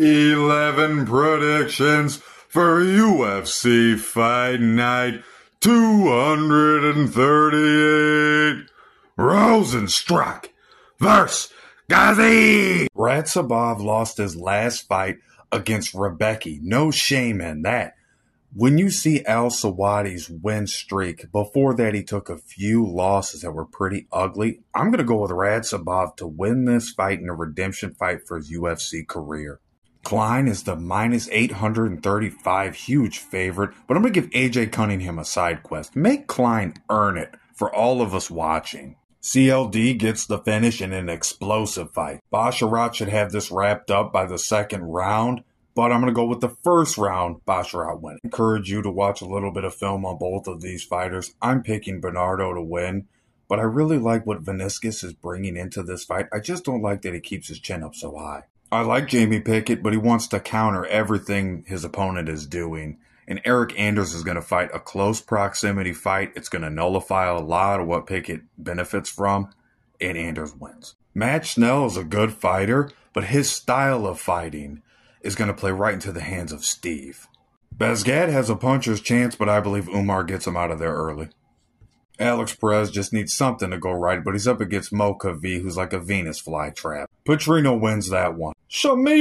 11 predictions for UFC Fight Night 238. Rozenstruik versus Ghazi. Radzhabov lost his last fight against Rebecki. No shame in that. When you see Al-Selwady's win streak, before that he took a few losses that were pretty ugly. I'm going to go with Radzhabov to win this fight in a redemption fight for his UFC career. Klein is the minus 835 huge favorite, but I'm going to give AJ Cunningham a side quest. Make Klein earn it for all of us watching. CLD gets the finish in an explosive fight. Basharat should have this wrapped up by the second round, but I'm going to go with the first round, Basharat winning. Encourage you to watch a little bit of film on both of these fighters. I'm picking Bernardo to win, but I really like what Vaniscus is bringing into this fight. I just don't like that he keeps his chin up so high. I like Jamie Pickett, but he wants to counter everything his opponent is doing. And Eryk Anders is going to fight a close proximity fight. It's going to nullify a lot of what Pickett benefits from, and Anders wins. Matt Schnell is a good fighter, but his style of fighting is going to play right into the hands of Steve. Bekzat has a puncher's chance, but I believe Umar gets him out of there early. Alex Perez just needs something to go right, but he's up against Mokaev, who's like a Venus flytrap. Petrino wins that one. Shamir